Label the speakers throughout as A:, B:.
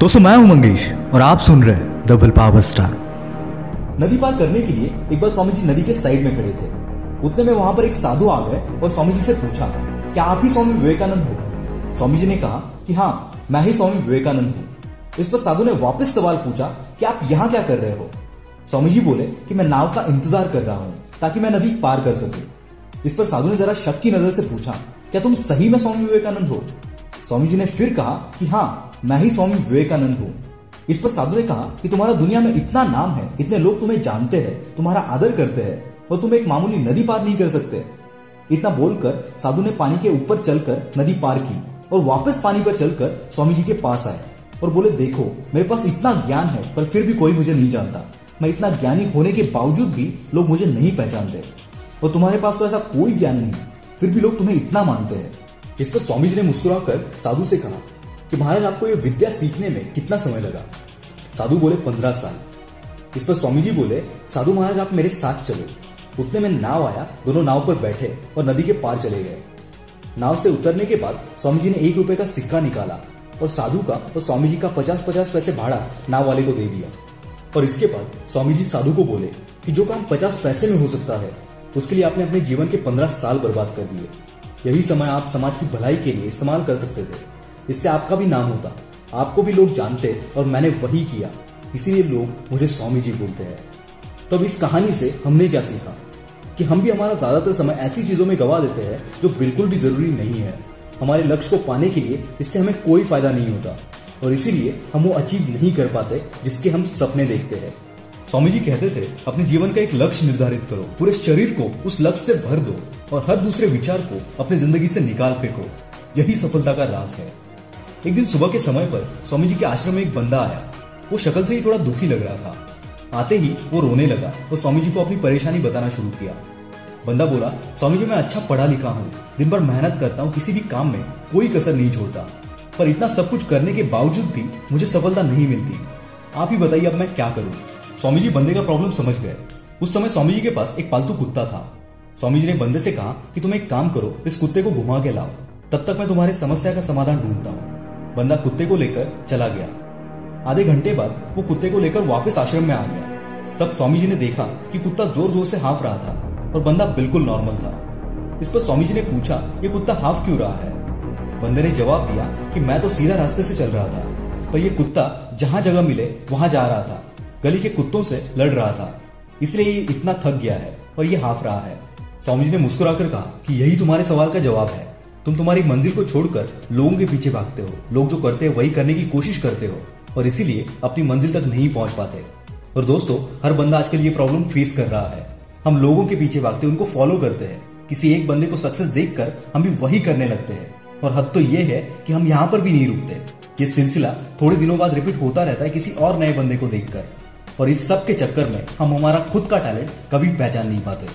A: दोस्तों मैं हूँ, मंगेश, और आप सुन रहे हैं विल पावर स्टार
B: नदी पार करने के लिए एक बार स्वामी जी नदी के साइड में खड़े थे। उतने में वहाँ पर एक साधु आ गए और स्वामी जी से पूछा, क्या आप ही स्वामी विवेकानंद हो? स्वामी जी ने कहा कि हाँ मैं ही स्वामी विवेकानंद हूँ। इस पर साधु ने वापस सवाल पूछा कि आप यहाँ क्या कर रहे हो? स्वामी जी बोले कि मैं नाव का इंतज़ार कर रहा हूँ, ताकि मैं नदी पार कर सकूँ। इस पर साधु ने जरा शक की नज़र से पूछा, क्या तुम सही में स्वामी विवेकानंद हो? स्वामी जी ने फिर कहा कि हाँ मैं ही स्वामी विवेकानंद हूँ। इस पर साधु ने कहा कि तुम्हारा दुनिया में इतना नाम है, इतने लोग तुम्हें जानते हैं, तुम्हारा आदर करते हैं और तुम एक मामूली नदी पार नहीं कर सकते। इतना बोलकर साधु ने पानी के ऊपर चलकर नदी पार की और वापस पानी पर चलकर स्वामी जी के पास आए और बोले, देखो, मेरे पास इतना ज्ञान है, पर फिर भी कोई मुझे नहीं जानता। मैं इतना ज्ञानी होने के बावजूद भी लोग मुझे नहीं पहचानते और तुम्हारे पास तो ऐसा कोई ज्ञान नहीं। फिर भी लोग तुम्हें इतना मानते हैं। इस पर स्वामी जी ने मुस्कुराकर साधु से कहा कि महाराज, आपको ये विद्या सीखने में कितना समय लगा? साधु बोले, पंद्रह साल। इस पर स्वामी जी बोले, साधु महाराज, आप मेरे साथ चलो। उतने में नाव आया, दोनों नाव पर बैठे और नदी के पार चले गए। नाव से उतरने के बाद स्वामी जी ने एक रुपए का सिक्का निकाला और साधु का और स्वामी जी का पचास पचास पैसे भाड़ा नाव वाले को दे दिया। और इसके बाद स्वामी जी साधु को बोले कि जो काम पचास पैसे में हो सकता है, उसके लिए आपने अपने जीवन के पंद्रह साल बर्बाद कर दिए। यही समय आप समाज की भलाई के लिए इस्तेमाल कर सकते थे। इससे आपका भी नाम होता। आपको भी लोग जानते और मैंने वही किया। इसीलिए लोग मुझे स्वामी जी बोलते हैं। तो अब इस कहानी से हमने क्या सीखा? कि हम भी हमारा ज़्यादातर समय ऐसी चीज़ों में गवा देते हैं जो बिल्कुल भी ज़रूरी नहीं है। हमारे लक्ष्य को पाने के लिए इससे हमें कोई फ़ायदा नहीं होता। और इसीलिए हम वो अचीव नहीं कर पाते जिसके हम सपने देखते हैं। स्वामी जी कहते थे, अपने जीवन का एक लक्ष्य निर्धारित करो। पूरे शरीर को उस लक्ष्य से भर दो और हर दूसरे विचार को अपनी ज़िंदगी से निकाल फेंको। यही सफलता का राज है। एक दिन सुबह के समय पर स्वामी जी के आश्रम में एक बंदा आया। वो शक्ल से ही थोड़ा दुखी लग रहा था। आते ही वो रोने लगा और स्वामी जी को अपनी परेशानी बताना शुरू किया। बंदा बोला स्वामी जी मैं अच्छा पढ़ा लिखा हूँ। दिन भर मेहनत करता हूँ, किसी भी काम में कोई कसर नहीं छोड़ता। पर इतना सब कुछ करने के बावजूद भी मुझे सफलता नहीं मिलती। आप ही बताइए अब मैं क्या करूँ? स्वामी जी बंदे का प्रॉब्लम समझ गए। उस समय स्वामी जी के पास एक पालतू कुत्ता था। स्वामी जी ने बंदे से कहा कि, तुम एक काम करो, इस कुत्ते को घुमा के लाओ। तब तक मैं तुम्हारी समस्या का समाधान ढूंढता हूँ। बंदा कुत्ते को लेकर चला गया। आधे घंटे बाद वो कुत्ते को लेकर वापस आश्रम में आ गया। तब स्वामी जी ने देखा कि कुत्ता ज़ोर ज़ोर से हाफ़ रहा था और बंदा बिल्कुल नॉर्मल था। इस पर स्वामी जी ने पूछा, ये कुत्ता हाफ़ क्यों रहा है? बंदे ने जवाब दिया कि, मैं तो सीधा रास्ते से चल रहा था, पर यह कुत्ता जहाँ जगह मिले, वहाँ जा रहा था। गली के कुत्तों से लड़ रहा था। इसलिए ये इतना थक गया है और ये हाफ़ रहा है। स्वामी जी ने मुस्कुराकर कहा कि, यही तुम्हारे सवाल का जवाब है। तुम तुम्हारी मंजिल को छोड़कर लोगों के पीछे भागते हो। लोग जो करते हैं, वही करने की कोशिश करते हो। और इसीलिए अपनी मंजिल तक नहीं पहुँच पाते। और दोस्तों, हर बंदा आजकल ये प्रॉब्लम फेस कर रहा है। हम लोगों के पीछे भागते उनको फॉलो करते हैं। किसी एक बंदे को सक्सेस देखकर हम भी वही करने लगते हैं। और हद तो ये है कि हम यहाँ पर भी नहीं रुकते। ये सिलसिला थोड़े दिनों बाद रिपीट होता रहता है किसी और नए बंदे को देखकर। और इस सब के चक्कर में हम हमारा खुद का टैलेंट कभी पहचान नहीं पाते।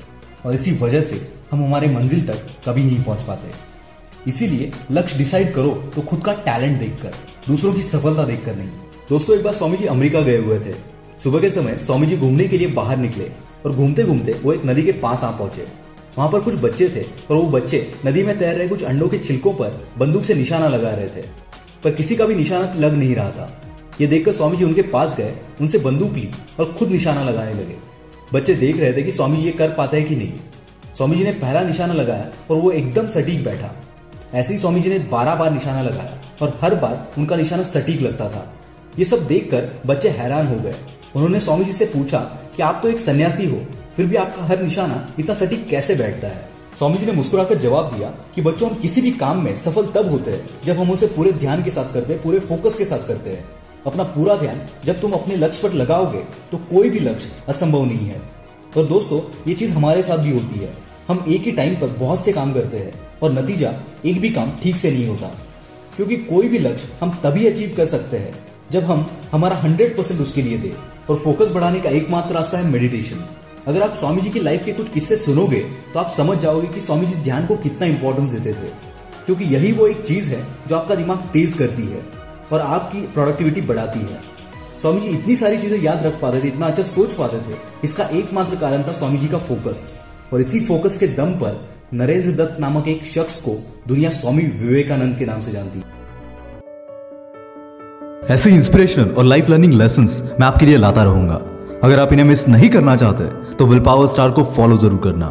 B: और इसी वजह से हम हमारे मंजिल तक कभी नहीं पहुँच पाते। इसीलिए लक्ष्य डिसाइड करो तो खुद का टैलेंट देखकर, दूसरों की सफलता देखकर नहीं। दोस्तों, एक बार स्वामी जी अमेरिका गए हुए थे। सुबह के समय स्वामी जी घूमने के लिए बाहर निकले और घूमते घूमते वो एक नदी के पास आ पहुँचे। वहाँ पर कुछ बच्चे थे और वो बच्चे नदी में तैर रहे कुछ अंडों के छिलकों पर बंदूक से निशाना लगा रहे थे। पर किसी का भी निशाना लग नहीं रहा था। ये देखकर स्वामी जी उनके पास गए, उनसे बंदूक ली और खुद निशाना लगाने लगे। बच्चे देख रहे थे कि स्वामी जी ये कर पाते हैं कि नहीं। स्वामी जी ने पहला निशाना लगाया और वो एकदम सटीक बैठा। ऐसे ही स्वामी जी ने बारह बार निशाना लगाया और हर बार उनका निशाना सटीक लगता था। ये सब देखकर बच्चे हैरान हो गए। उन्होंने स्वामी जी से पूछा कि आप तो एक सन्यासी हो, फिर भी आपका हर निशाना इतना सटीक कैसे बैठता है? स्वामी जी ने मुस्कुराकर जवाब दिया कि बच्चों, हम किसी भी काम में सफल तब होते हैं जब हम उसे पूरे ध्यान के साथ करते हैं, पूरे फोकस के साथ करते हैं। अपना पूरा ध्यान जब तुम अपने लक्ष्य पर लगाओगे तो कोई भी लक्ष्य असंभव नहीं है। और दोस्तों, ये चीज़ हमारे साथ भी होती है। हम एक ही टाइम पर बहुत से काम करते हैं। और नतीजा एक भी काम ठीक से नहीं होता। क्योंकि कोई भी लक्ष्य हम तभी अचीव कर सकते हैं, जब हम हमारा हंड्रेड परसेंट उसके लिए दे। और फोकस बढ़ाने का एकमात्र रास्ता है मेडिटेशन अगर आप स्वामी जी की लाइफ के कुछ किस्से सुनोगे तो आप समझ जाओगे कि स्वामी जी ध्यान को कितना इंपॉर्टेंस देते थे। क्योंकि यही वो एक चीज़ है जो आपका दिमाग तेज करती है और आपकी प्रोडक्टिविटी बढ़ाती है। स्वामी जी इतनी सारी चीज़ें याद रख पाते थे, इतना अच्छा सोच पाते थे। इसका एकमात्र कारण था स्वामी जी का फोकस और इसी फोकस के दम पर नरेंद्र दत्त नामक एक शख्स को दुनिया स्वामी विवेकानंद के नाम से जानती
A: ऐसे इंस्पिरेशनल और लाइफ लर्निंग लेसन मैं आपके लिए लाता रहूँगा। अगर आप इन्हें मिस नहीं करना चाहते तो विल पावर स्टार को फॉलो ज़रूर करना।